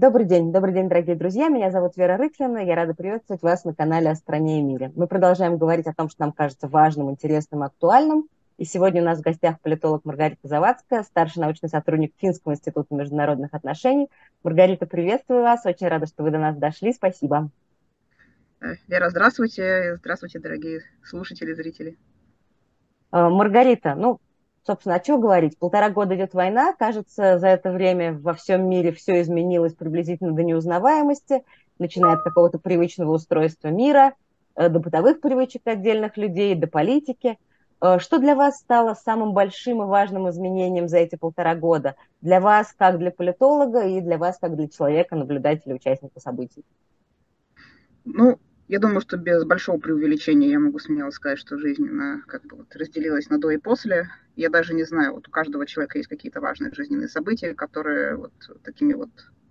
Добрый день, добрый день, дорогие друзья. Меня зовут Вера Рыклина. Я рада приветствовать вас на канале «О стране и мире». Мы продолжаем говорить о том, что нам кажется важным, интересным, актуальным. И сегодня у нас в гостях политолог Маргарита Завадская, старший научный сотрудник Финского института международных отношений. Маргарита, приветствую вас. Очень рада, что вы до нас дошли. Спасибо. Вера, здравствуйте. Здравствуйте, дорогие слушатели, зрители. Э, Маргарита, ну, Собственно, о чем говорить? Полтора года идет война, кажется, за это время во всем мире все изменилось приблизительно до неузнаваемости, начиная от какого-то привычного устройства мира, э, до бытовых привычек отдельных людей, до политики. Э, что для вас стало самым большим и важным изменением за эти полтора года? Для вас как для политолога и для вас как для человека, наблюдателя, участника событий? Ну, я думаю, что без большого преувеличения я могу смело сказать, что жизнь она как бы вот разделилась на до и после. Я даже не знаю, вот у каждого человека есть какие-то важные жизненные события, которые вот такими вот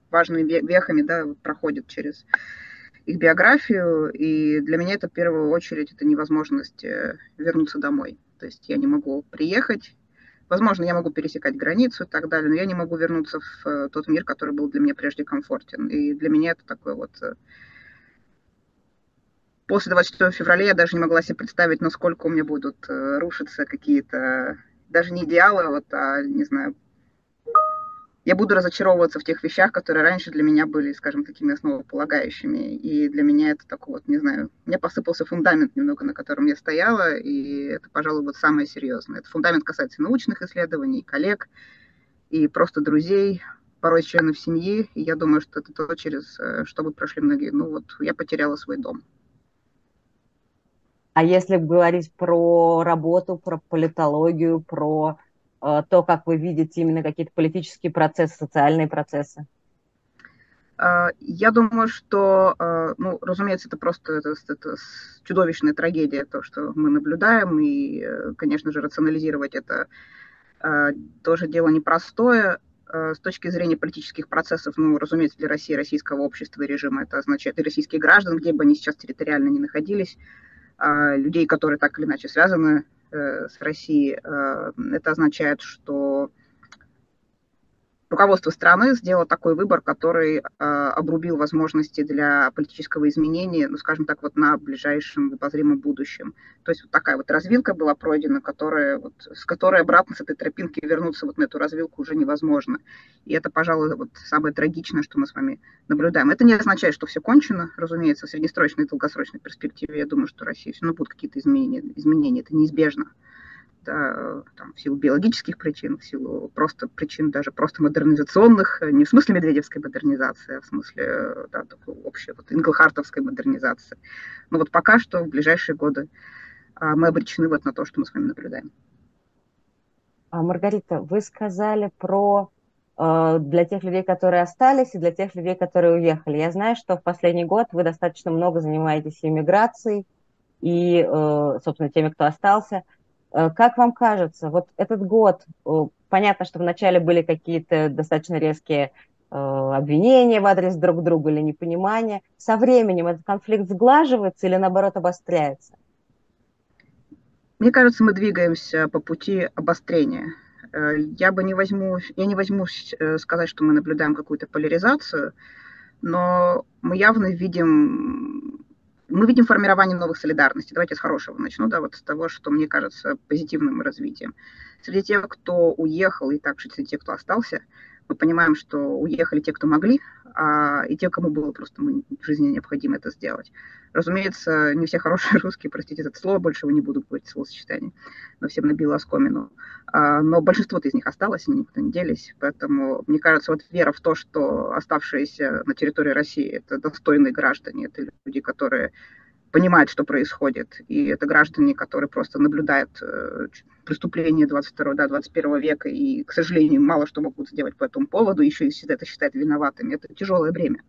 важными вехами да, вот проходят через их биографию. И для меня это в первую очередь это невозможность э, вернуться домой. То есть я не могу приехать, Возможно, я могу пересекать границу и так далее, но я не могу вернуться в э, тот мир, который был для меня прежде комфортен. И для меня это такой вот э, после 24 февраля я даже не могла себе представить, насколько у меня будут э, рушиться какие-то, даже не идеалы, а вот, а, не знаю, я буду разочаровываться в тех вещах, которые раньше для меня были, скажем, такими основополагающими. И для меня это такой вот, не знаю, мне посыпался фундамент немного, на котором я стояла, и это, пожалуй, вот самое серьезное. Это фундамент касается научных исследований, коллег и просто друзей, порой членов семьи. И я думаю, что это то, через э, что бы прошли многие. Ну вот, я потеряла свой дом. А если говорить про работу, про политологию, про э, то, как вы видите именно какие-то политические процессы, социальные процессы? А, я думаю, что, э, ну, разумеется, это просто это, это чудовищная трагедия, то, что мы наблюдаем, и, э, конечно же, рационализировать это э, тоже дело непростое. С точки зрения политических процессов, ну, разумеется, для России, российского общества и режима это означает и российские граждане, где бы они сейчас территориально не находились, людей, которые так или иначе связаны э, с Россией. Э, это означает, что руководство страны сделало такой выбор, который э, обрубил возможности для политического изменения, ну, скажем так, вот на ближайшем обозримом будущем. То есть вот такая вот развилка была пройдена, которая, вот, с которой обратно с этой тропинки вернуться вот на эту развилку уже невозможно. И это, пожалуй, вот самое трагичное, что мы с вами наблюдаем. Это не означает, что все кончено, разумеется, в среднесрочной и долгосрочной перспективе. Я думаю, что Россия все равно будут какие-то изменения, изменения, это неизбежно да, там, в силу биологических причин, в силу просто причин даже просто модернизационных, не в смысле медведевской модернизации, а в смысле да, такой общей вот, инглхартовской модернизации. Но вот пока что в ближайшие годы а, мы обречены вот на то, что мы с вами наблюдаем. А, Маргарита, вы сказали про э, для тех людей, которые остались, и для тех людей, которые уехали. Я знаю, что в последний год вы достаточно много занимаетесь иммиграцией и, э, собственно, теми, кто остался – Э, как вам кажется, вот этот год, понятно, что вначале были какие-то достаточно резкие э, обвинения в адрес друг друга или непонимания. Со временем этот конфликт сглаживается или наоборот обостряется? Мне кажется, мы двигаемся по пути обострения. Э, я бы не возьму, я не возьму сказать, что мы наблюдаем какую-то поляризацию, но мы явно видим мы видим формирование новых солидарностей. Давайте с хорошего начну, да, вот с того, что мне кажется позитивным развитием. Среди тех, кто уехал, и также среди тех, кто остался, мы понимаем, что уехали те, кто могли, а, и те, кому было просто в жизни необходимо это сделать. Разумеется, не все хорошие русские, простите это слово, больше вы не буду говорить словосочетание, но всем набило оскомину. А, но большинство из них осталось, они никуда не делись, поэтому, мне кажется, вот вера в то, что оставшиеся на территории России – это достойные граждане, это люди, которые понимают, что происходит, и это граждане, которые просто наблюдают э, преступления 22 да, 21 века, и, к сожалению, мало что могут сделать по этому поводу, еще и всегда это считают виноватыми. Это тяжелое бремя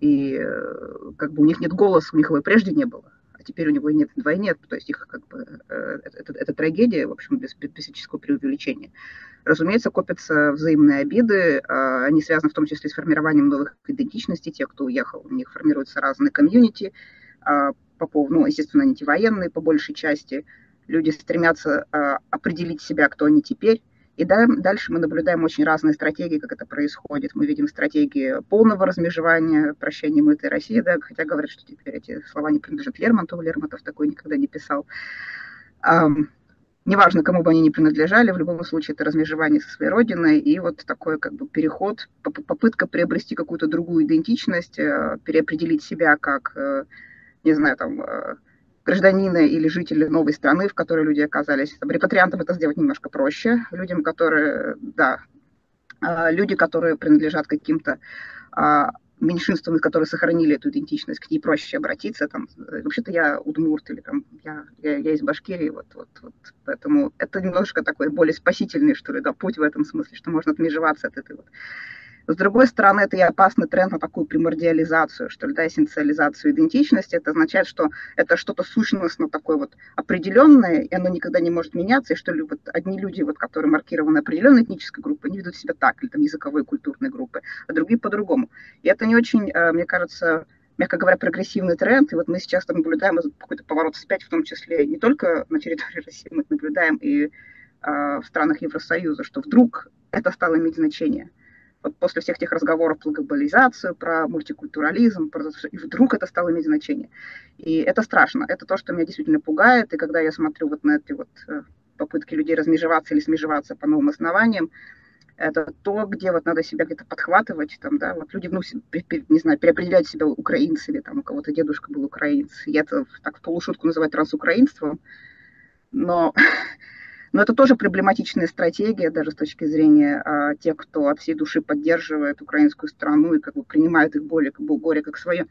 и э, как бы у них нет голоса, у них его и прежде не было, а теперь у него нет вдвойне, то есть их как бы э, это, это трагедия, в общем, без, без всяческого преувеличения. Разумеется, копятся взаимные обиды, а, они связаны в том числе с формированием новых идентичностей, тех, кто уехал, у них формируются разные комьюнити, по поводу, ну, естественно, антивоенные по большей части, люди стремятся а, определить себя, кто они теперь, И да, дальше мы наблюдаем очень разные стратегии, как это происходит. Мы видим стратегии полного размежевания, прощения мы этой России, да, хотя говорят, что теперь эти слова не принадлежат Лермонтову, Лермонтов такой никогда не писал. Um, неважно, кому бы они ни принадлежали, в любом случае это размежевание со своей родиной и вот такой как бы переход, попытка приобрести какую-то другую идентичность, э, переопределить себя как, э, не знаю, там, э, гражданина или жителя новой страны, в которой люди оказались. Там, репатриантам это сделать немножко проще. Людям, которые, да, а, люди, которые принадлежат каким-то а, меньшинствам, которые сохранили эту идентичность, к ней проще обратиться. Там, вообще-то я удмурт или там, я, я, я из Башкирии, вот, вот, вот. Поэтому это немножко такой более спасительный, что ли, да, путь в этом смысле, что можно отмежеваться от этой вот с другой стороны, это и опасный тренд на такую примордиализацию, что ли, да, эссенциализацию идентичности. Это означает, что это что-то сущностно такое вот определенное, и оно никогда не может меняться, и что ли, вот одни люди, вот, которые маркированы определенной этнической группой, они ведут себя так, или там языковые культурные группы, а другие по-другому. И это не очень, э, мне кажется, мягко говоря, прогрессивный тренд. И вот мы сейчас наблюдаем какой-то поворот вспять, в том числе не только на территории России, мы наблюдаем и э, в странах Евросоюза, что вдруг это стало иметь значение вот после всех тех разговоров про глобализацию, про мультикультурализм, про... и вдруг это стало иметь значение. И это страшно. Это то, что меня действительно пугает. И когда я смотрю вот на эти вот э, попытки людей размежеваться или смежеваться по новым основаниям, это то, где вот надо себя где-то подхватывать, там, да, вот люди, ну, не знаю, переопределять себя украинцами, там, у кого-то дедушка был украинец, я это так в полушутку называю трансукраинством, но Но это тоже проблематичная стратегия, даже с точки зрения а, тех, кто от всей души поддерживает украинскую страну и как бы принимает их более, как бы, горе как свое.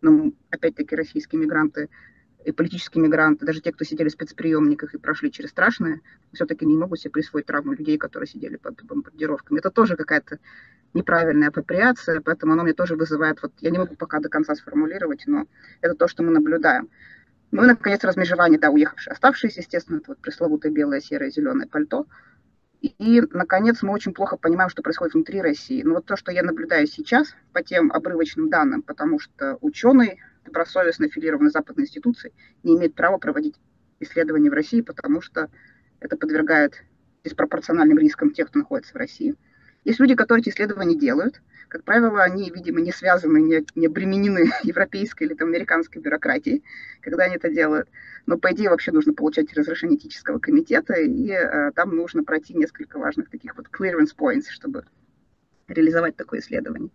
Но опять-таки российские мигранты и политические мигранты, даже те, кто сидели в спецприемниках и прошли через страшное, все-таки не могут себе присвоить травму людей, которые сидели под бомбардировками. Это тоже какая-то неправильная апроприация, поэтому оно мне тоже вызывает, вот я не могу пока до конца сформулировать, но это то, что мы наблюдаем. Ну и, наконец, размежевание, да, уехавшие, оставшиеся, естественно, это вот пресловутое белое, серое, зеленое пальто. И, наконец, мы очень плохо понимаем, что происходит внутри России. Но вот то, что я наблюдаю сейчас по тем обрывочным данным, потому что ученый, добросовестно аффилированный западной институции, не имеет права проводить исследования в России, потому что это подвергает диспропорциональным рискам тех, кто находится в России. Есть люди, которые эти исследования делают, как правило, они, видимо, не связаны, не, не обременены европейской или там, американской бюрократией, когда они это делают. Но, по идее, вообще нужно получать разрешение этического комитета, и э, там нужно пройти несколько важных таких вот clearance points, чтобы реализовать такое исследование.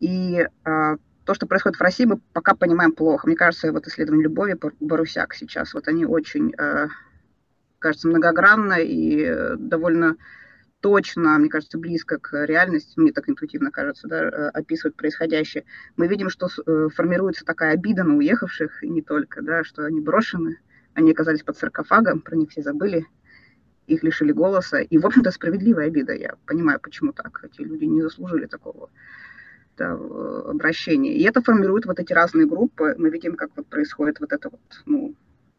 И э, то, что происходит в России, мы пока понимаем плохо. Мне кажется, вот исследование любови Барусяк сейчас, вот они очень, э, кажется, многогранно и э, довольно точно, мне кажется, близко к реальности, мне так интуитивно кажется, да, э, описывать происходящее, мы видим, что э, формируется такая обида на уехавших, и не только, да, что они брошены, они оказались под саркофагом, про них все забыли, их лишили голоса. И, в общем-то, справедливая обида. Я понимаю, почему так. Эти люди не заслужили такого да, обращения. И это формирует вот эти разные группы. Мы видим, как вот происходит вот это вот, ну,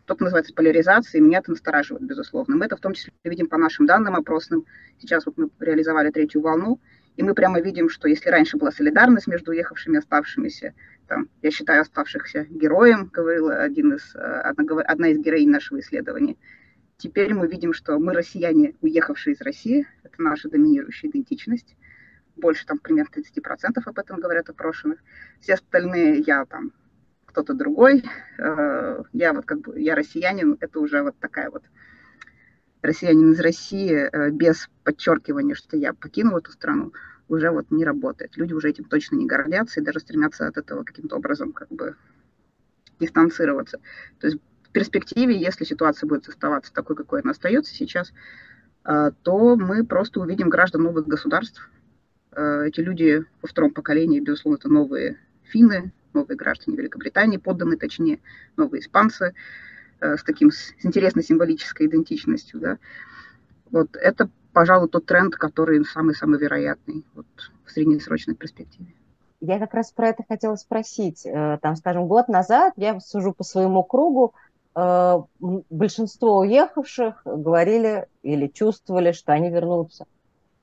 то, что называется поляризацией, меня это настораживает, безусловно. Мы это в том числе видим по нашим данным опросным. Сейчас вот мы реализовали третью волну, и мы прямо видим, что если раньше была солидарность между уехавшими и оставшимися, там, я считаю оставшихся героем, говорил один из, э, одна, одна из героинь нашего исследования, теперь мы видим, что мы россияне, уехавшие из России, это наша доминирующая идентичность, больше там примерно 30% об этом говорят опрошенных. Все остальные я там кто-то другой. Э, я вот как бы, я россиянин, это уже вот такая вот россиянин из России э, без подчеркивания, что я покинул эту страну, уже вот не работает. Люди уже этим точно не гордятся и даже стремятся от этого каким-то образом как бы дистанцироваться. То есть в перспективе, если ситуация будет оставаться такой, какой она остается сейчас, э, то мы просто увидим граждан новых государств. Эти люди во втором поколении, безусловно, это новые финны, новые граждане Великобритании, подданные, точнее, новые испанцы э, с таким с интересной символической идентичностью, да. Вот это, пожалуй, тот тренд, который самый-самый вероятный вот, в среднесрочной перспективе. Я как раз про это хотела спросить. Э, там, скажем, год назад, я сужу по своему кругу, э, большинство уехавших говорили или чувствовали, что они вернутся.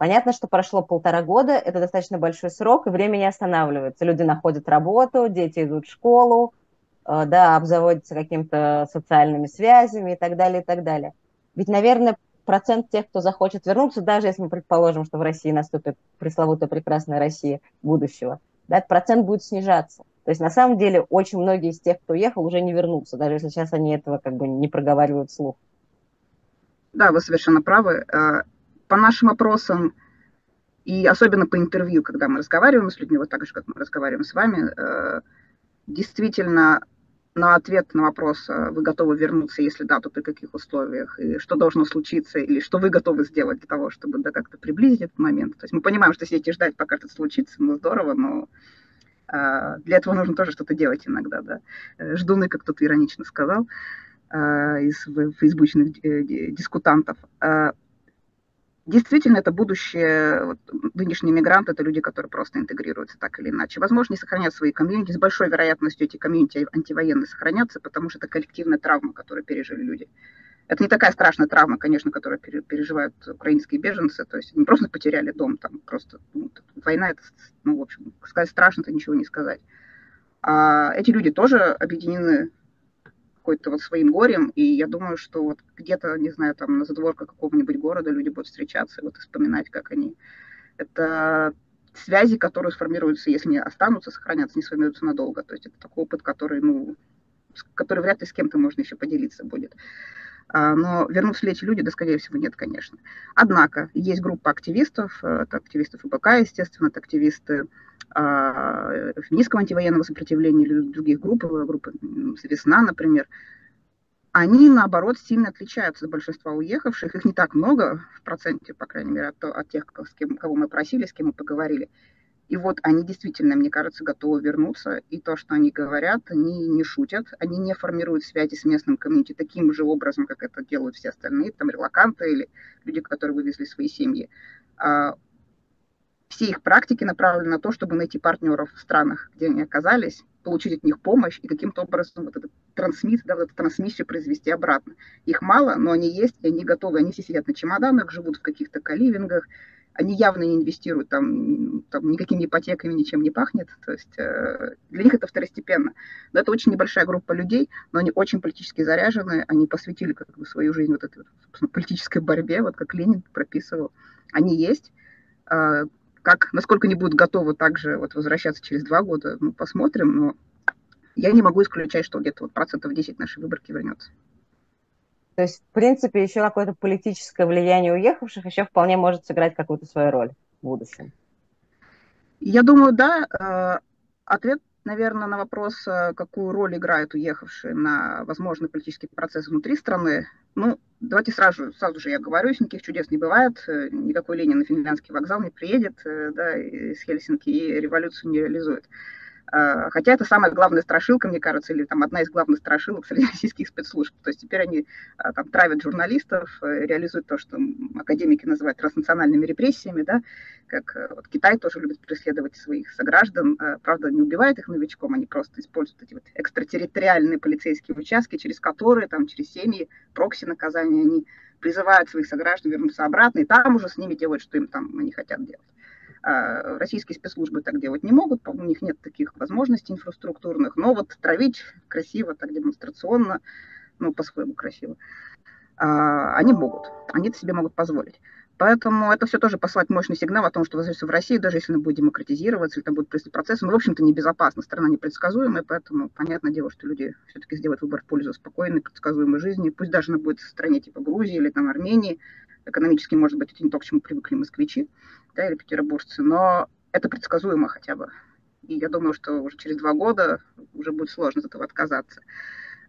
Понятно, что прошло полтора года, это достаточно большой срок, и время не останавливается. Люди находят работу, дети идут в школу, э, да, обзаводятся какими-то социальными связями и так далее, и так далее. Ведь, наверное, процент тех, кто захочет вернуться, даже если мы предположим, что в России наступит пресловутая прекрасная Россия будущего, да, процент будет снижаться. То есть на самом деле очень многие из тех, кто уехал, уже не вернутся, даже если сейчас они этого как бы не проговаривают вслух. Да, вы совершенно правы. Э, по нашим опросам и особенно по интервью, когда мы разговариваем с людьми, вот так же, как мы разговариваем с вами, э, действительно на ответ на вопрос, э, вы готовы вернуться, если да, то при каких условиях, и что должно случиться, или что вы готовы сделать для того, чтобы да, как-то приблизить этот момент. То есть мы понимаем, что сидеть и ждать, пока это случится, ну здорово, но а, для этого нужно тоже что-то делать иногда, да. Э, ждуны, как кто-то иронично сказал, из фейсбучных э, дискутантов. Действительно, это будущее, вот, нынешние мигранты, это люди, которые просто интегрируются так или иначе. Возможно, не сохранят свои комьюнити, с большой вероятностью эти комьюнити антивоенные сохранятся, потому что это коллективная травма, которую пережили люди. Это не такая страшная травма, конечно, которую переживают украинские беженцы. То есть они просто потеряли дом, там просто ну, война, это, ну, в общем, сказать страшно, это ничего не сказать. А эти люди тоже объединены какой-то вот своим горем, и я думаю, что вот где-то, не знаю, там на задворках какого-нибудь города люди будут встречаться и вот вспоминать, как они... Это связи, которые сформируются, если не останутся, сохранятся, не сформируются надолго. То есть это такой опыт, который, ну, который вряд ли с кем-то можно еще поделиться будет. А, но вернутся ли эти люди? Да, скорее всего, нет, конечно. Однако есть группа активистов, э, это активисты ФБК, естественно, это активисты а, феминистского антивоенного сопротивления или других групп, группы «Весна», например, они, наоборот, сильно отличаются от большинства уехавших. Их не так много в проценте, по крайней мере, от, от тех, с кем, кого мы просили, с кем мы поговорили. И вот они действительно, мне кажется, готовы вернуться. И то, что они говорят, они не шутят, они не формируют связи с местным комьюнити таким же образом, как это делают все остальные, там, релаканты или люди, которые вывезли свои семьи. А все их практики направлены на то, чтобы найти партнеров в странах, где они оказались, получить от них помощь и каким-то образом вот этот трансмит, да, вот эту трансмиссию произвести обратно. Их мало, но они есть, и они готовы. Они все сидят на чемоданах, живут в каких-то каливингах, они явно не инвестируют, там, там никакими ипотеками ничем не пахнет, то есть э, для них это второстепенно. Но это очень небольшая группа людей, но они очень политически заряжены, они посвятили как бы свою жизнь вот этой вот, политической борьбе, вот как Ленин прописывал. Они есть. Э, как, насколько они будут готовы также вот возвращаться через два года, ну, посмотрим, но я не могу исключать, что где-то вот процентов 10 нашей выборки вернется. То есть, в принципе, еще какое-то политическое влияние уехавших еще вполне может сыграть какую-то свою роль в будущем. Я думаю, да. Э, ответ, наверное, на вопрос, э, какую роль играют уехавшие на возможный политический процесс внутри страны. Ну, давайте сразу, сразу же я говорю, никаких чудес не бывает, э, никакой Ленин на финляндский вокзал не приедет, да, из Хельсинки и революцию не реализует. А, хотя это самая главная страшилка, мне кажется, или там одна из главных страшилок среди российских спецслужб. То есть теперь они а, там травят журналистов, э, реализуют то, что академики называют транснациональными репрессиями, да, как э, вот Китай тоже любит преследовать своих сограждан. Правда, не убивает их новичком, они просто используют эти вот экстратерриториальные полицейские участки, через которые, там, через семьи, прокси наказания, они призывают своих сограждан вернуться обратно, и там уже с ними делают, что им там они хотят делать. А российские спецслужбы так делать не могут, у них нет таких возможностей инфраструктурных, но вот травить красиво, так демонстрационно, ну, по-своему красиво, а, они могут, они это себе могут позволить. Поэтому это все тоже послать мощный сигнал о том, что возвращаться в Россию, даже если она будет демократизироваться, или там будет происходить процесс, ну, в общем-то, небезопасно, страна непредсказуемая, поэтому понятное дело, что люди все-таки сделают выбор в пользу спокойной, предсказуемой жизни, пусть даже она будет в стране типа Грузии или там Армении, экономически, может быть, это не то, к чему привыкли москвичи, да, или петербуржцы, но это предсказуемо хотя бы. И я думаю, что уже через два года уже будет сложно от этого отказаться.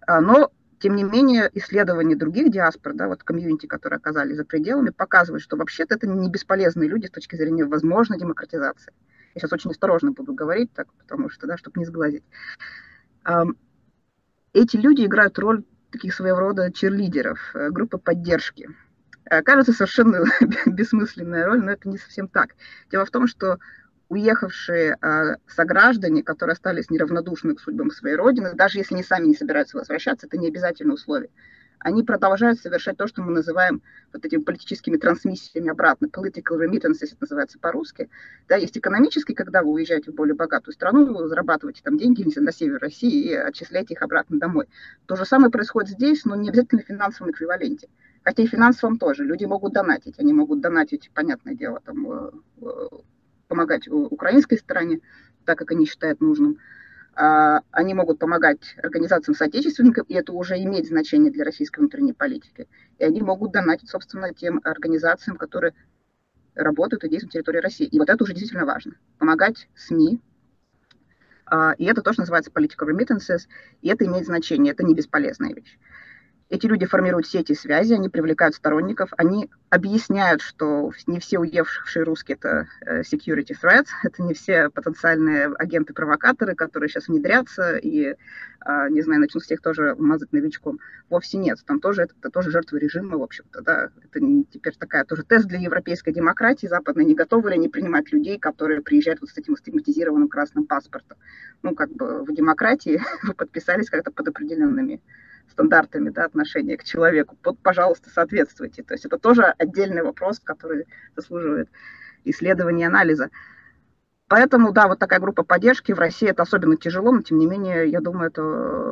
А, но, тем не менее, исследования других диаспор, да, вот комьюнити, которые оказались за пределами, показывают, что вообще-то это не бесполезные люди с точки зрения возможной демократизации. Я сейчас очень осторожно буду говорить так, потому что, да, чтобы не сглазить. Эти люди играют роль таких своего рода черлидеров, э, группы поддержки. Э, кажется совершенно бессмысленная роль, но это не совсем так. Дело в том, что уехавшие э, сограждане, которые остались неравнодушны к судьбам своей родины, даже если они сами не собираются возвращаться, это не обязательное условие. Они продолжают совершать то, что мы называем вот этими политическими трансмиссиями обратно, political remittances, это называется по-русски. Да, есть экономический, когда вы уезжаете в более богатую страну, вы зарабатываете там деньги на север России и отчисляете их обратно домой. То же самое происходит здесь, но не обязательно в финансовом эквиваленте Хотя и финансовом тоже. Люди могут донатить. Они могут донатить, понятное дело, там, э, э, помогать украинской стороне, так как они считают нужным. А, они могут помогать организациям соотечественников, и это уже имеет значение для российской внутренней политики. И они могут донатить, собственно, тем организациям, которые работают и действуют на территории России. И вот это уже действительно важно. Помогать СМИ, а, и это тоже называется political remittances, и это имеет значение, это не бесполезная вещь эти люди формируют сети связи, они привлекают сторонников, они объясняют, что не все уехавшие русские – это э, security threats, это не все потенциальные агенты-провокаторы, которые сейчас внедрятся и, а, не знаю, начнут всех тоже мазать новичком. Вовсе нет, там тоже это, это тоже жертвы режима, в общем-то, да. Это теперь такая тоже тест для европейской демократии, западной, не готовы ли они принимать людей, которые приезжают вот с этим стигматизированным красным паспортом. Ну, как бы в демократии вы подписались как-то под определенными стандартами да, отношения к человеку, вот, пожалуйста, соответствуйте. То есть это тоже отдельный вопрос, который заслуживает исследования и анализа. Поэтому, да, вот такая группа поддержки в России это особенно тяжело, но тем не менее, я думаю, это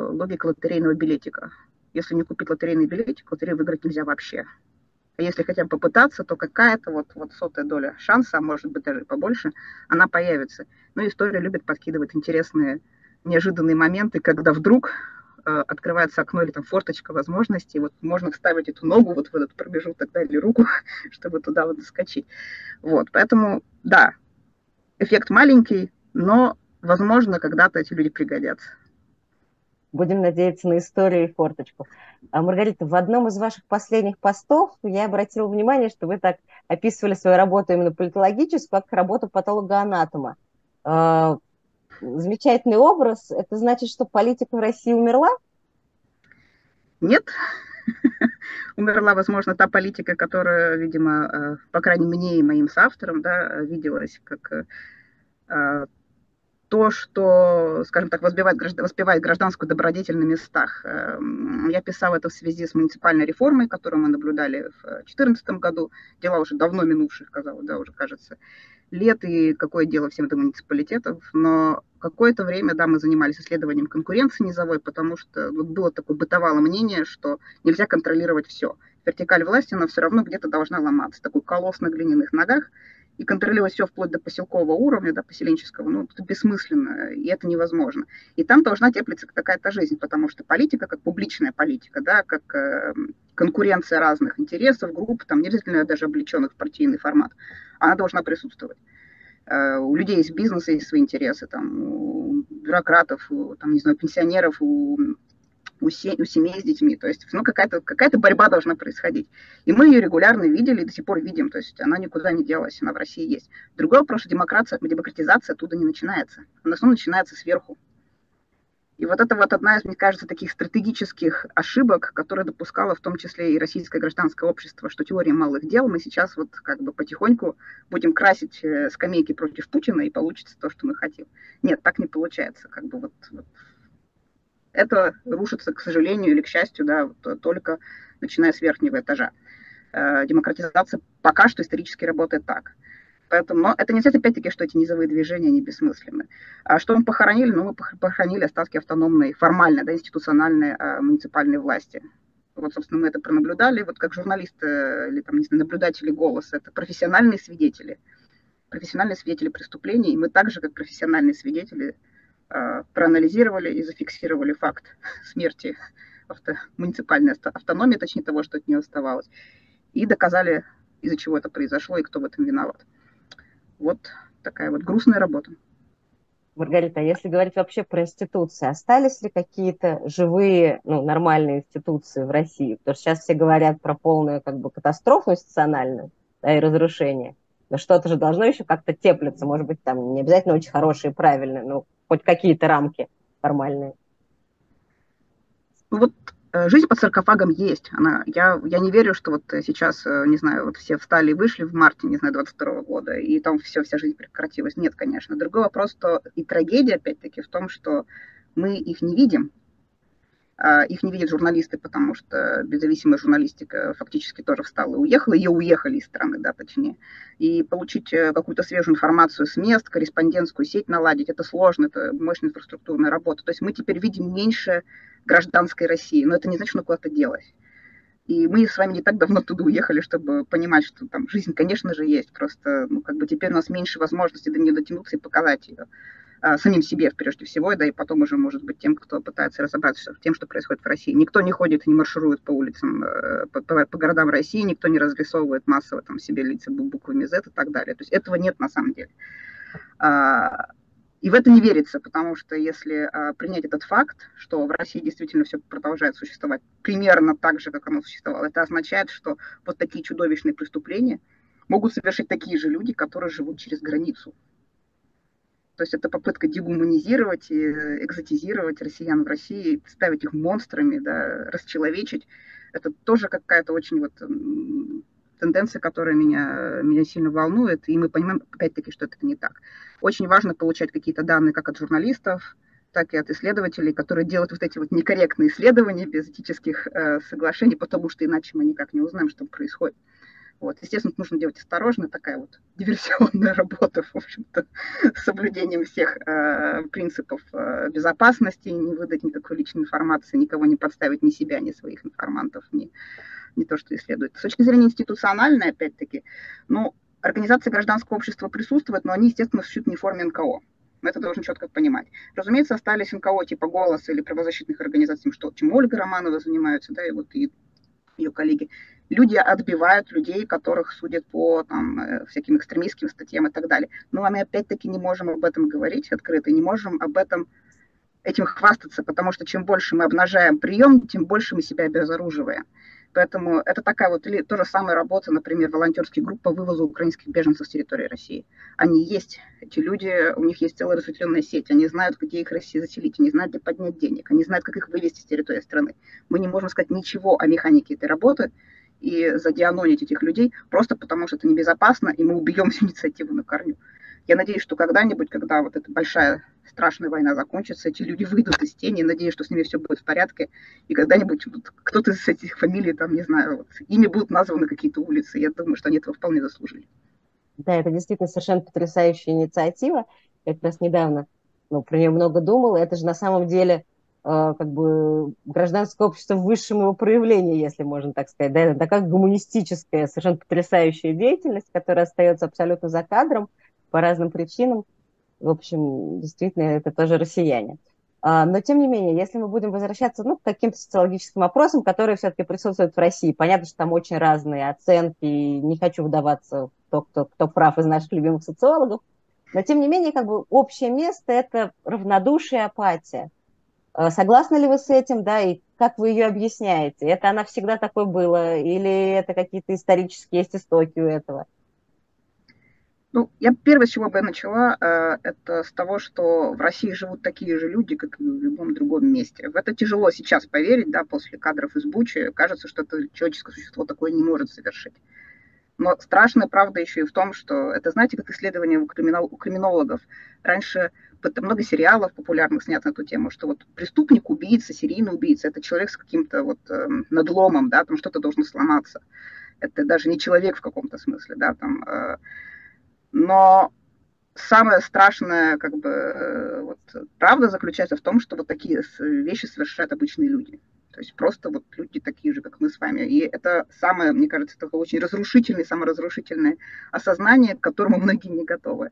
логика лотерейного билетика. Если не купить лотерейный билетик, лотерею выиграть нельзя вообще. А если хотя бы попытаться, то какая-то вот, вот сотая доля шанса, а может быть даже побольше, она появится. Ну, история любит подкидывать интересные, неожиданные моменты, когда вдруг открывается окно или там форточка возможностей, вот можно вставить эту ногу вот в этот промежуток, да, или руку, чтобы туда вот заскочить. Вот, поэтому, да, эффект маленький, но, возможно, когда-то эти люди пригодятся. Будем надеяться на историю и форточку. А, Маргарита, в одном из ваших последних постов я обратила внимание, что вы так описывали свою работу именно политологическую, как работу патологоанатома. А, замечательный образ, это значит, что политика в России умерла? Нет. Умерла, возможно, та политика, которая, видимо, э, по крайней мере, мне и моим соавторам, да, виделась как э, то, что, скажем так, воспевает, гражданскую добродетель на местах. Эм, я писала это в связи с муниципальной реформой, которую мы наблюдали в 2014 году. Дела уже давно минувших, казалось, да, уже кажется, лет, и какое дело всем это муниципалитетов. Но какое-то время, да, мы занимались исследованием конкуренции низовой, потому что вот было такое бытовало мнение, что нельзя контролировать все. Вертикаль власти, она все равно где-то должна ломаться. Такой колосс на глиняных ногах – и контролировать все вплоть до поселкового уровня, до поселенческого, ну, это бессмысленно, и это невозможно. И там должна теплиться какая-то жизнь, потому что политика, как публичная политика, да, как э, конкуренция разных интересов, групп, там не обязательно даже облеченных в партийный формат, она должна присутствовать. Э, у людей есть бизнес, есть свои интересы, там, у бюрократов, у, там, не знаю, пенсионеров, у у, се, у семей с детьми. То есть ну, какая-то какая борьба должна происходить. И мы ее регулярно видели и до сих пор видим. То есть она никуда не делась, она в России есть. Другой вопрос, что демократия, демократизация оттуда не начинается. Она снова начинается сверху. И вот это вот одна из, мне кажется, таких стратегических ошибок, которые допускало в том числе и российское гражданское общество, что теория малых дел мы сейчас вот как бы потихоньку будем красить э, скамейки против Путина, и получится то, что мы хотим. Нет, так не получается. Как бы вот, вот это рушится, к сожалению или к счастью, да, только начиная с верхнего этажа. Э, демократизация пока что исторически работает так. Поэтому, но это не значит, опять-таки, что эти низовые движения не бессмысленны. А что мы похоронили? Ну, мы похоронили остатки автономной, формальной, да, институциональной а, муниципальной власти. Вот, собственно, мы это пронаблюдали. Вот как журналисты или, там, не знаю, наблюдатели голоса, это профессиональные свидетели. Профессиональные свидетели преступлений. И мы также, как профессиональные свидетели, Э, проанализировали и зафиксировали факт смерти авто, муниципальной автономии, точнее того, что от нее оставалось, и доказали, из-за чего это произошло и кто в этом виноват. Вот такая вот грустная работа. Маргарита, а если говорить вообще про институции, остались ли какие-то живые, ну, нормальные институции в России? Потому что сейчас все говорят про полную как бы катастрофу институциональную да, и разрушение. Но что-то же должно еще как-то теплиться, может быть, там не обязательно очень хорошие и правильные, но хоть какие-то рамки формальные. Вот э, жизнь под саркофагом есть. Она, я, я не верю, что вот сейчас, э, не знаю, вот все встали и вышли в марте, не знаю, 22 года, и там все, вся жизнь прекратилась. Нет, конечно. Другой вопрос, что и трагедия, опять-таки, в том, что мы их не видим, их не видят журналисты, потому что независимая журналистика фактически тоже встала и уехала, ее уехали из страны, да, точнее. И получить э, какую-то свежую информацию с мест, корреспондентскую сеть наладить, это сложно, это мощная инфраструктурная работа. То есть мы теперь видим меньше гражданской России, но это не значит, что куда-то делась. И мы с вами не так давно туда уехали, чтобы понимать, что там жизнь, конечно же, есть. Просто, ну, как бы теперь у нас меньше возможностей до нее дотянуться и показать ее а, самим себе, прежде всего, да, и потом уже, может быть, тем, кто пытается разобраться в тем, что происходит в России. Никто не ходит и не марширует по улицам, э, по, по, по городам России, никто не разрисовывает массово там себе лица буквами Z и так далее. То есть этого нет на самом деле. А, и в это не верится, потому что если а, принять этот факт, что в России действительно все продолжает существовать примерно так же, как оно существовало, это означает, что вот такие чудовищные преступления могут совершить такие же люди, которые живут через границу. То есть это попытка дегуманизировать и экзотизировать россиян в России, ставить их монстрами, да, расчеловечить. Это тоже какая-то очень вот тенденция, которая меня, меня сильно волнует, и мы понимаем, опять-таки, что это не так. Очень важно получать какие-то данные как от журналистов, так и от исследователей, которые делают вот эти вот некорректные исследования без этических э, соглашений, потому что иначе мы никак не узнаем, что происходит. Вот. Естественно, нужно делать осторожно, такая вот диверсионная работа, в общем-то, с соблюдением всех э, принципов э, безопасности, не выдать никакой личной информации, никого не подставить, ни себя, ни своих информантов, ни не то, что исследует. С точки зрения институциональной, опять-таки, ну, организации гражданского общества присутствуют, но они, естественно, существуют не в форме НКО. Это должен четко понимать. Разумеется, остались НКО типа «Голос» или правозащитных организаций, что, чем Ольга Романова занимается, да, и вот и ее коллеги. Люди отбивают людей, которых судят по там, э, всяким экстремистским статьям и так далее. Но мы опять-таки не можем об этом говорить открыто, не можем об этом этим хвастаться, потому что чем больше мы обнажаем прием, тем больше мы себя обезоруживаем. Поэтому это такая вот или то же самое работа, например, волонтерские группы по вывозу украинских беженцев с территории России. Они есть, эти люди, у них есть целая разветвленная сеть, они знают, где их России заселить, они знают, где поднять денег, они знают, как их вывести с территории страны. Мы не можем сказать ничего о механике этой работы и задианонить этих людей просто потому, что это небезопасно, и мы убьем всю инициативу на корню. Я надеюсь, что когда-нибудь, когда вот эта большая страшная война закончится, эти люди выйдут из тени, надеюсь, что с ними все будет в порядке, и когда-нибудь вот, кто-то из этих фамилий, там, не знаю, вот, ими будут названы какие-то улицы. Я думаю, что они этого вполне заслужили. Да, это действительно совершенно потрясающая инициатива. Я как раз недавно ну, про нее много думала. Это же на самом деле как бы гражданское общество в высшем его проявлении, если можно так сказать. Да, это такая гуманистическая, совершенно потрясающая деятельность, которая остается абсолютно за кадром по разным причинам. В общем, действительно, это тоже россияне. А, но, тем не менее, если мы будем возвращаться ну, к каким-то социологическим вопросам, которые все-таки присутствуют в России, понятно, что там очень разные оценки, и не хочу вдаваться в то, кто, кто прав из наших любимых социологов, но, тем не менее, как бы общее место – это равнодушие, апатия. А, согласны ли вы с этим, да, и как вы ее объясняете? Это она всегда такой была, или это какие-то исторические есть истоки у этого? Ну, я первое, с чего бы я начала, э, это с того, что в России живут такие же люди, как и в любом другом месте. В это тяжело сейчас поверить, да, после кадров из Бучи. Кажется, что это человеческое существо такое не может совершить. Но страшная правда еще и в том, что это, знаете, как исследование у, криминал, у криминологов. Раньше много сериалов популярных снято на эту тему, что вот преступник, убийца, серийный убийца, это человек с каким-то вот э, надломом, да, там что-то должно сломаться. Это даже не человек в каком-то смысле, да, там... Э, но самое страшное, как бы, э, вот, правда заключается в том, что вот такие вещи совершают обычные люди. То есть просто вот люди такие же, как мы с вами. И это самое, мне кажется, такое очень разрушительное, саморазрушительное осознание, к которому многие не готовы.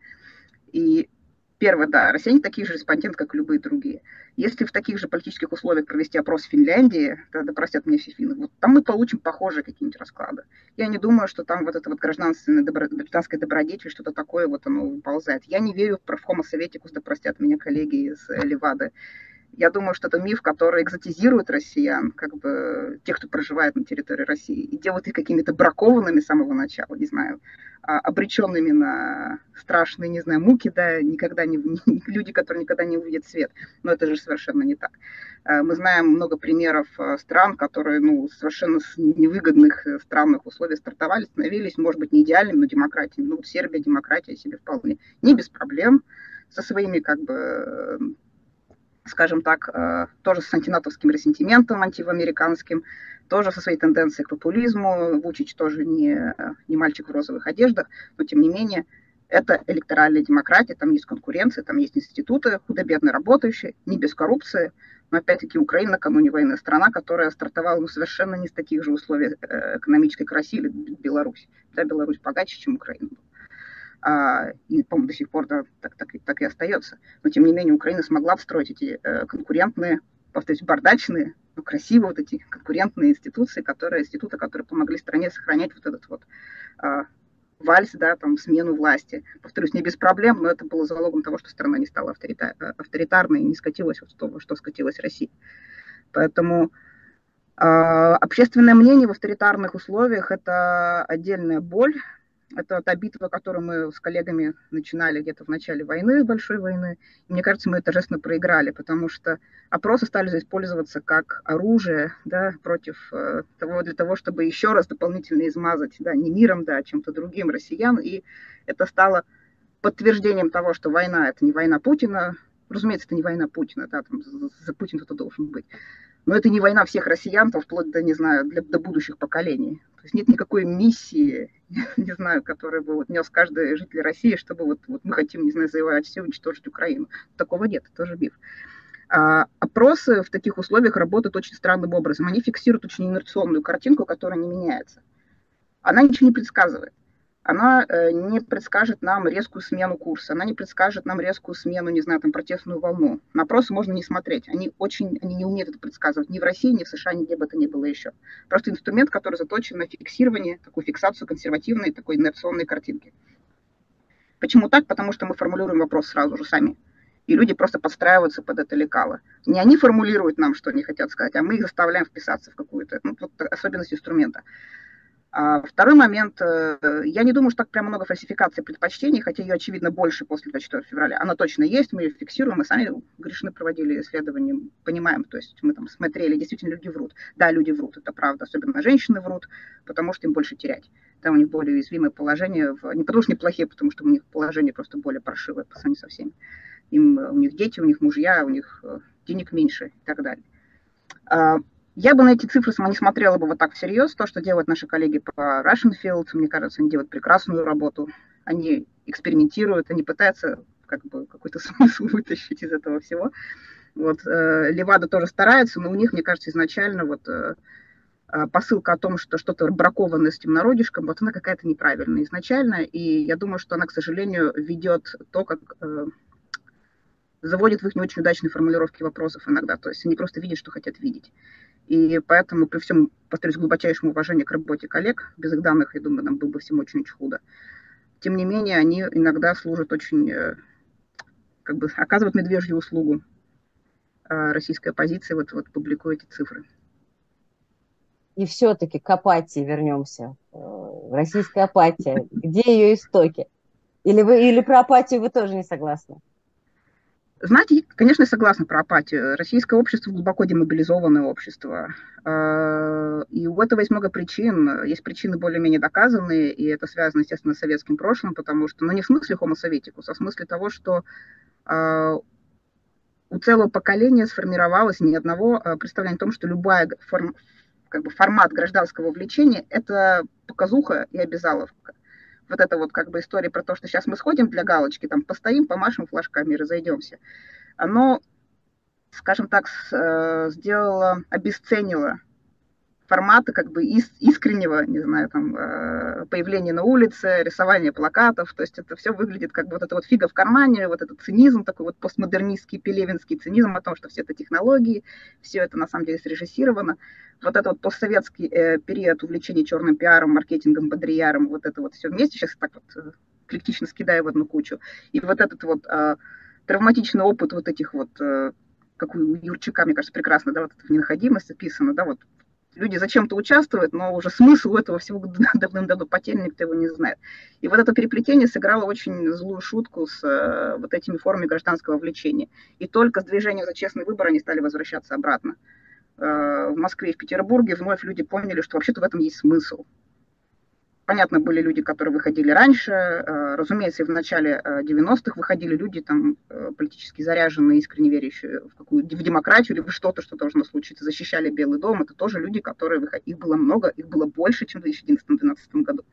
И Первое, да, россияне такие же респонденты, как и любые другие. Если в таких же политических условиях провести опрос в Финляндии, тогда простят мне все финны, вот там мы получим похожие какие-нибудь расклады. Я не думаю, что там вот это вот гражданственное, добро, гражданское добродетель, что-то такое вот оно выползает. Я не верю в профхома советикус, да простят меня коллеги из Левады. Я думаю, что это миф, который экзотизирует россиян, как бы тех, кто проживает на территории России, и делает их какими-то бракованными с самого начала, не знаю, а, обреченными на страшные, не знаю, муки, да, никогда не, люди, которые никогда не увидят свет. Но это же совершенно не так. А, мы знаем много примеров а, стран, которые, ну, совершенно с невыгодных э, странных условий стартовали, становились, может быть, не идеальными, но демократиями. Ну, Сербия, демократия себе вполне не без проблем со своими, как бы, скажем так, э, тоже с антинатовским ресентиментом антиамериканским, тоже со своей тенденцией к популизму. Вучич тоже не, не мальчик в розовых одеждах, но тем не менее это электоральная демократия, там есть конкуренция, там есть институты худо-бедно работающие, не без коррупции, Но опять-таки Украина накануне войны страна, которая стартовала ну, совершенно не с таких же условий э, экономической, как Беларусь. Да, Беларусь богаче, чем Украина А, и, по-моему, до сих пор да, так, так, так и остается. Но, тем не менее, Украина смогла встроить эти э, конкурентные, повторюсь, бардачные, но красивые вот эти конкурентные институции, которые, институты, которые помогли стране сохранять вот этот вот э, вальс, да, там, смену власти. Повторюсь, не без проблем, но это было залогом того, что страна не стала авторитар, авторитарной и не скатилась вот в то, что скатилась Россия. Поэтому э, общественное мнение в авторитарных условиях – это отдельная боль, это та битва, которую мы с коллегами начинали где-то в начале войны, большой войны. И мне кажется, мы ее торжественно проиграли, потому что опросы стали использоваться как оружие да, против э, того, для того, чтобы еще раз дополнительно измазать, да, не миром, да, а чем-то другим россиян. И это стало подтверждением того, что война – это не война Путина. Разумеется, это не война Путина, да, там за Путин кто-то должен быть. Но это не война всех россиян, там, вплоть до, не знаю, для, до будущих поколений. То есть нет никакой миссии, не знаю, которую бы вот нес каждый житель России, чтобы вот, вот мы хотим, не знаю, завоевать все, уничтожить Украину. Такого нет, тоже биф. А, опросы в таких условиях работают очень странным образом. Они фиксируют очень инерционную картинку, которая не меняется. Она ничего не предсказывает она э, не предскажет нам резкую смену курса, она не предскажет нам резкую смену, не знаю, там, протестную волну. На опросы можно не смотреть, они очень, они не умеют это предсказывать ни в России, ни в США, нигде бы это ни было еще. Просто инструмент, который заточен на фиксирование, такую фиксацию консервативной, такой инерционной картинки. Почему так? Потому что мы формулируем вопрос сразу же сами. И люди просто подстраиваются под это лекало. Не они формулируют нам, что они хотят сказать, а мы их заставляем вписаться в какую-то ну, вот особенность инструмента. А второй момент, э, я не думаю, что так прям много фальсификации предпочтений, хотя ее, очевидно, больше после 24 февраля. Она точно есть, мы ее фиксируем, мы сами грешны проводили исследования, понимаем, то есть мы там смотрели, действительно люди врут. Да, люди врут, это правда, особенно женщины врут, потому что им больше терять. Там у них более уязвимое положение, не потому что неплохие, потому что у них положение просто более паршивое по сравнению со всеми. Им, у них дети, у них мужья, у них э, денег меньше и так далее. Я бы на эти цифры сама не смотрела бы вот так всерьез. То, что делают наши коллеги по Russian Field, мне кажется, они делают прекрасную работу. Они экспериментируют, они пытаются как бы какой-то смысл вытащить из этого всего. Вот э, Левада тоже старается, но у них, мне кажется, изначально вот э, э, посылка о том, что что-то бракованное с темнородишком, вот она какая-то неправильная изначально, и я думаю, что она, к сожалению, ведет то, как заводит в их не очень удачные формулировки вопросов иногда, то есть они просто видят, что хотят видеть. И поэтому при всем, повторюсь, глубочайшем уважении к работе коллег, без их данных, я думаю, нам было бы всем очень-очень худо. Тем не менее, они иногда служат очень, э, как бы оказывают медвежью услугу э, российской оппозиции, вот, вот публикуя эти цифры. И все-таки к апатии вернемся. Э, российская апатия. Где ее истоки? Или, вы, или про апатию вы тоже не согласны? Знаете, конечно, я согласна про апатию. Российское общество глубоко демобилизованное общество. А, и у этого есть много причин. Есть причины более-менее доказанные, и это связано, естественно, с советским прошлым, потому что, ну, не в смысле homo советикус, а в смысле того, что а, у целого поколения сформировалось ни одного а, представления о том, что любая форм, как бы формат гражданского влечения – это показуха и обязаловка вот эта вот как бы история про то, что сейчас мы сходим для галочки, там постоим, помашем флажками и разойдемся, оно, скажем так, э, сделало, обесценило формата как бы искреннего, не знаю, там, э, появления на улице, рисования плакатов, то есть это все выглядит как вот это вот фига в кармане, вот этот цинизм, такой вот постмодернистский, пелевинский цинизм о том, что все это технологии, все это на самом деле срежиссировано. Вот этот вот постсоветский э, период увлечения черным пиаром, маркетингом, бодрияром, вот это вот все вместе, сейчас так вот э, критично скидаю в одну кучу. И вот этот вот э, травматичный опыт вот этих вот э, как у Юрчика, мне кажется, прекрасно, да, вот эта ненаходимость описана, да, вот люди зачем-то участвуют, но уже смысл этого всего давным-давно потерян, никто его не знает. И вот это переплетение сыграло очень злую шутку с э, вот этими формами гражданского влечения. И только с движением за честный выбор они стали возвращаться обратно. Э, в Москве и в Петербурге вновь люди поняли, что вообще-то в этом есть смысл. Понятно, были люди, которые выходили раньше. Э, разумеется, и в начале 90-х э, выходили люди, там, э, политически заряженные, искренне верящие в, какую, в демократию или в что-то, что должно случиться, защищали Белый дом. Это тоже люди, которые выходили. Их было много, их было больше, чем в 2011-2012 году.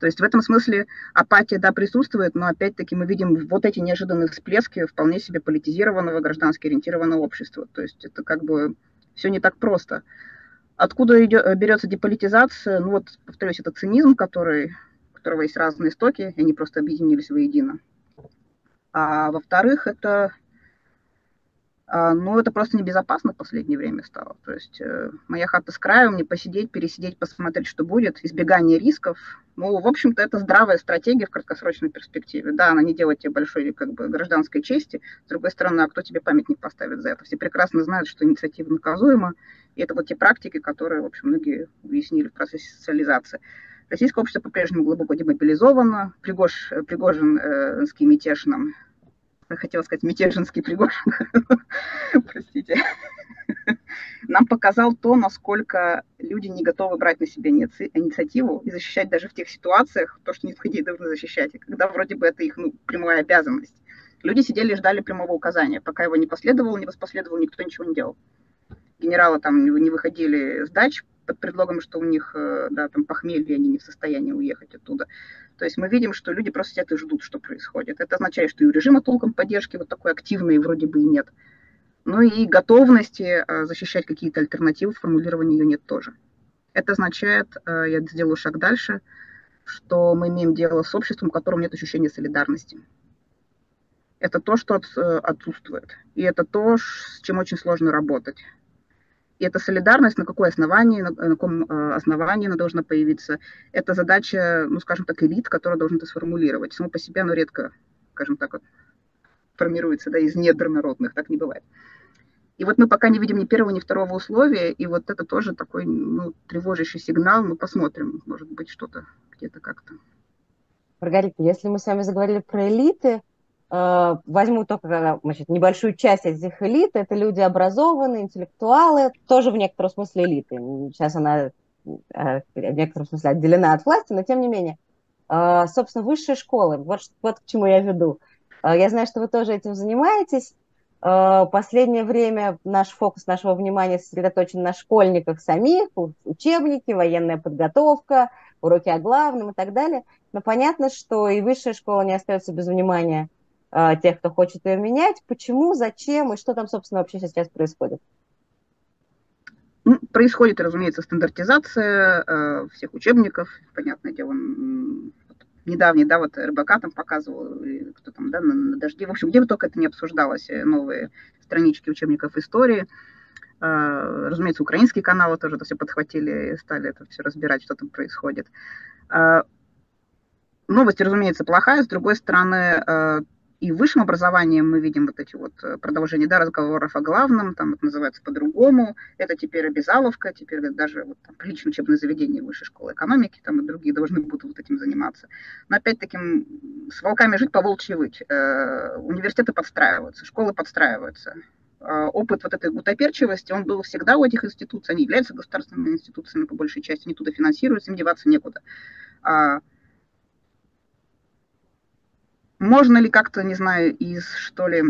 То есть в этом смысле апатия, да, присутствует, но опять-таки мы видим вот эти неожиданные всплески вполне себе политизированного, граждански ориентированного общества. То есть это как бы все не так просто. Откуда идет, берется деполитизация? Ну вот, повторюсь, это цинизм, который, у которого есть разные истоки, и они просто объединились воедино. А во-вторых, это а, ну, это просто небезопасно в последнее время стало. То есть э, моя хата с краю, мне посидеть, пересидеть, посмотреть, что будет, избегание рисков. Ну, в общем-то, это здравая стратегия в краткосрочной перспективе. Да, она не делает тебе большой как бы, гражданской чести. С другой стороны, а кто тебе памятник поставит за это? Все прекрасно знают, что инициатива наказуема. И это вот те практики, которые, в общем, многие уяснили в процессе социализации. Российское общество по-прежнему глубоко демобилизовано. Пригож, Пригожинский мятеж нам хотела сказать, мятежинский Пригожин, простите, нам показал то, насколько люди не готовы брать на себя инициативу и защищать даже в тех ситуациях то, что не по должны защищать, когда вроде бы это их ну, прямая обязанность. Люди сидели и ждали прямого указания. Пока его не последовало, не воспоследовало, никто ничего не делал. Генералы там не выходили с дач под предлогом, что у них э, да, там похмелье, они не в состоянии уехать оттуда. То есть мы видим, что люди просто сидят и ждут, что происходит. Это означает, что и у режима толком поддержки вот такой активной вроде бы и нет. Ну и готовности э, защищать какие-то альтернативы, формулирования ее нет тоже. Это означает, э, я сделаю шаг дальше, что мы имеем дело с обществом, у которого нет ощущения солидарности. Это то, что отсутствует. И это то, с чем очень сложно работать. И эта солидарность, на какое основании, на, на каком э, основании она должна появиться, это задача, ну, скажем так, элит, которая должна это сформулировать. Само по себе оно редко, скажем так, вот, формируется да, из недр народных, так не бывает. И вот мы пока не видим ни первого, ни второго условия, и вот это тоже такой ну, тревожащий сигнал. Мы посмотрим, может быть, что-то где-то как-то. Маргарита, если мы с вами заговорили про элиты, возьму только значит, небольшую часть этих элит, это люди образованные, интеллектуалы, тоже в некотором смысле элиты. Сейчас она э, в некотором смысле отделена от власти, но тем не менее. Э, собственно, высшие школы, вот, вот к чему я веду. Я знаю, что вы тоже этим занимаетесь. Последнее время наш фокус нашего внимания сосредоточен на школьниках самих, учебники, военная подготовка, уроки о главном и так далее. Но понятно, что и высшая школа не остается без внимания тех, кто хочет ее менять. Почему, зачем и что там, собственно, вообще сейчас происходит? Ну, происходит, разумеется, стандартизация э, всех учебников. Понятное дело, недавний, да, вот РБК там показывал, кто там, да, на, на дожде. В общем, где бы только это не обсуждалось, э, новые странички учебников истории. Э, разумеется, украинские каналы тоже это все подхватили и стали это все разбирать, что там происходит. Э, новость, разумеется, плохая. С другой стороны, э, и высшем образовании мы видим вот эти вот э, продолжения да, разговоров о главном, там это называется по-другому, это теперь обязаловка, теперь даже вот, там, приличное учебное заведение высшей школы экономики там и другие должны будут вот этим заниматься. Но опять-таки с волками жить, по волчьи выть. Э, университеты подстраиваются, школы подстраиваются. Э, опыт вот этой гутоперчивости, он был всегда у этих институций, они являются государственными институциями по большей части, они туда финансируются, им деваться некуда. Можно ли как-то, не знаю, из, что ли,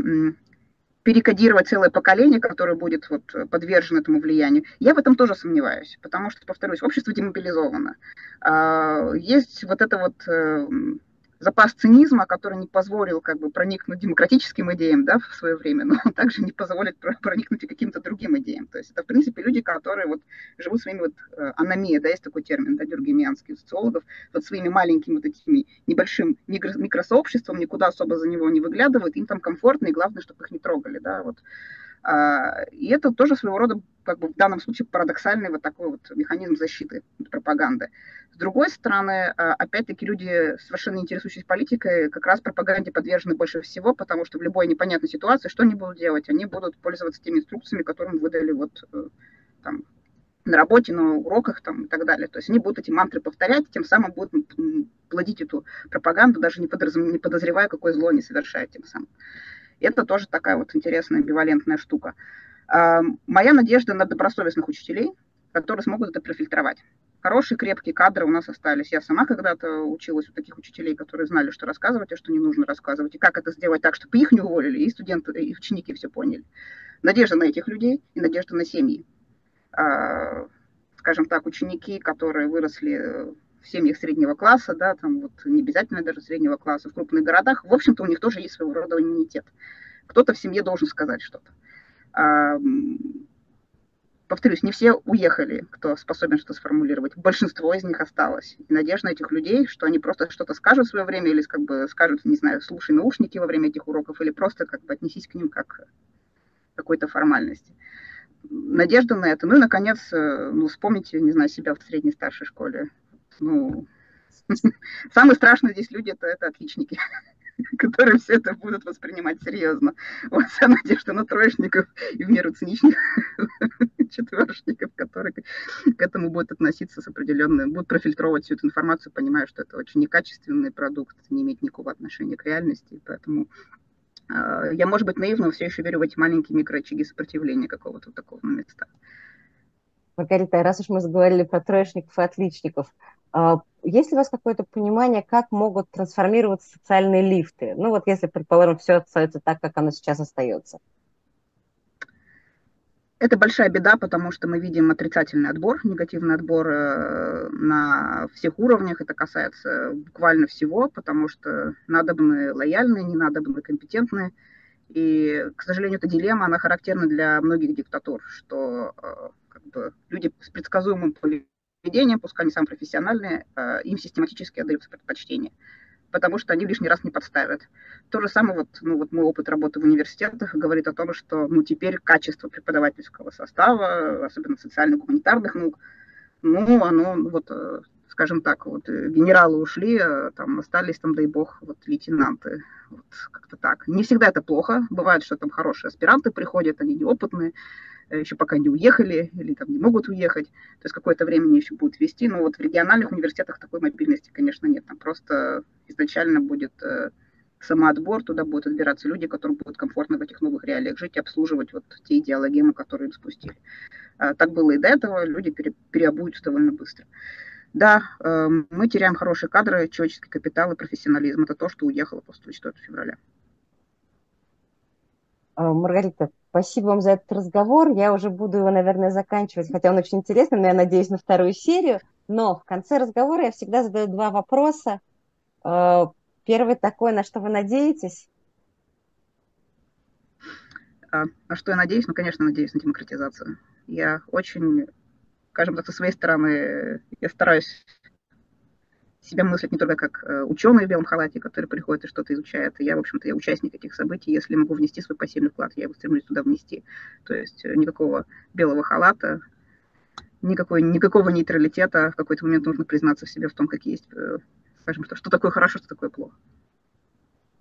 перекодировать целое поколение, которое будет вот подвержено этому влиянию. Я в этом тоже сомневаюсь, потому что, повторюсь, общество демобилизовано. А, есть вот это вот эм, запас цинизма, который не позволил как бы проникнуть демократическим идеям да, в свое время, но также не позволит проникнуть и каким-то другим идеям. То есть это, в принципе, люди, которые вот живут своими вот э, аномия, да, есть такой термин, да, дюргемианский социологов, вот своими маленькими вот этими небольшим микросообществом, никуда особо за него не выглядывают, им там комфортно, и главное, чтобы их не трогали, да, вот. А, и это тоже своего рода, как бы в данном случае, парадоксальный вот такой вот механизм защиты от пропаганды. С другой стороны, а, опять-таки, люди, совершенно интересующиеся политикой, как раз пропаганде подвержены больше всего, потому что в любой непонятной ситуации что они будут делать? Они будут пользоваться теми инструкциями, которые выдали вот э, там, на работе, на уроках там, и так далее. То есть они будут эти мантры повторять, тем самым будут плодить эту пропаганду, даже не, не подозревая, какое зло они совершают тем самым. Это тоже такая вот интересная амбивалентная штука. Моя надежда на добросовестных учителей, которые смогут это профильтровать. Хорошие, крепкие кадры у нас остались. Я сама когда-то училась у таких учителей, которые знали, что рассказывать, а что не нужно рассказывать, и как это сделать так, чтобы их не уволили, и студенты, и ученики все поняли. Надежда на этих людей и надежда на семьи. А, скажем так, ученики, которые выросли в семьях среднего класса, да, там вот не обязательно даже среднего класса, в крупных городах, в общем-то, у них тоже есть своего рода иммунитет. Кто-то в семье должен сказать что-то. А, повторюсь, не все уехали, кто способен что то сформулировать. Большинство из них осталось. И надежда этих людей, что они просто что-то скажут в свое время, или как бы скажут, не знаю, слушай наушники во время этих уроков, или просто как бы отнесись к ним как к какой-то формальности. Надежда на это. Ну и, наконец, э, ну, вспомните, не знаю, себя в средней старшей школе. Ну, самые страшные здесь люди это, это отличники. которые все это будут воспринимать серьезно. Вот вся надежда на троечников и в меру циничных четверочников, которые к этому будут относиться с определенным, будут профильтровать всю эту информацию, понимая, что это очень некачественный продукт, не имеет никакого отношения к реальности, поэтому э, я, может быть, наивно, но все еще верю в эти маленькие микроочаги сопротивления какого-то такого места. Маргарита, раз уж мы заговорили про троечников и отличников, а, есть ли у вас какое-то понимание, как могут трансформироваться социальные лифты? Ну вот если, предположим, все остается так, как оно сейчас остается. Это большая беда, потому что мы видим отрицательный отбор, негативный отбор э, на всех уровнях. Это касается буквально всего, потому что надобны лояльные, не надобны компетентные. И, к сожалению, эта дилемма, она характерна для многих диктатур, что э, как бы, люди с предсказуемым поведением, пускай они самые профессиональные, э, им систематически отдаются предпочтение, потому что они лишний раз не подставят. То же самое, вот, ну, вот мой опыт работы в университетах говорит о том, что ну, теперь качество преподавательского состава, особенно социально-гуманитарных наук, ну, оно, вот, э, скажем так, вот э, генералы ушли, там остались, там, дай бог, вот лейтенанты. Вот как-то так. Не всегда это плохо. Бывает, что там хорошие аспиранты приходят, они неопытные, Э, еще пока не уехали или там не могут уехать, то есть какое-то время еще будут вести, но вот в региональных университетах такой мобильности, конечно, нет, там просто изначально будет э, самоотбор, туда будут отбираться люди, которым будет комфортно в этих новых реалиях жить и обслуживать вот те идеологемы, которые им спустили. А, так было и до этого, люди пере, переобуются довольно быстро. Да, э, мы теряем хорошие кадры, человеческий капитал и профессионализм. Это то, что уехало после 4 февраля. А, Маргарита, спасибо вам за этот разговор. Я уже буду его, наверное, заканчивать, хотя он очень интересный, но я надеюсь на вторую серию. Но в конце разговора я всегда задаю два вопроса. А, первый такой, на что вы надеетесь? А, на что я надеюсь? Ну, конечно, надеюсь на демократизацию. Я очень, скажем так, со своей стороны, я стараюсь себя мыслить не только как э, ученый в белом халате, который приходит и что-то изучает. Я, в общем-то, я участник этих событий. Если могу внести свой пассивный вклад, я его стремлюсь туда внести. То есть э, никакого белого халата, никакой, никакого нейтралитета. В какой-то момент нужно признаться в себе в том, как есть, э, скажем, что, что такое хорошо, что такое плохо.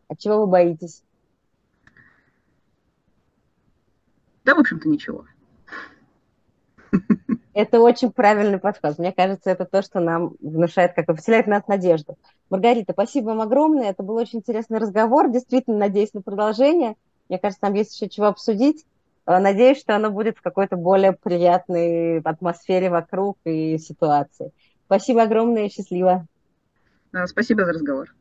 А чего вы боитесь? Да, в общем-то, ничего. Это очень правильный подход. Мне кажется, это то, что нам внушает, как вселяет нас надежду. Маргарита, спасибо вам огромное. Это был очень интересный разговор. Действительно, надеюсь на продолжение. Мне кажется, там есть еще чего обсудить. Э, надеюсь, что оно будет в какой-то более приятной атмосфере вокруг и ситуации. Спасибо огромное и счастливо. Спасибо за разговор.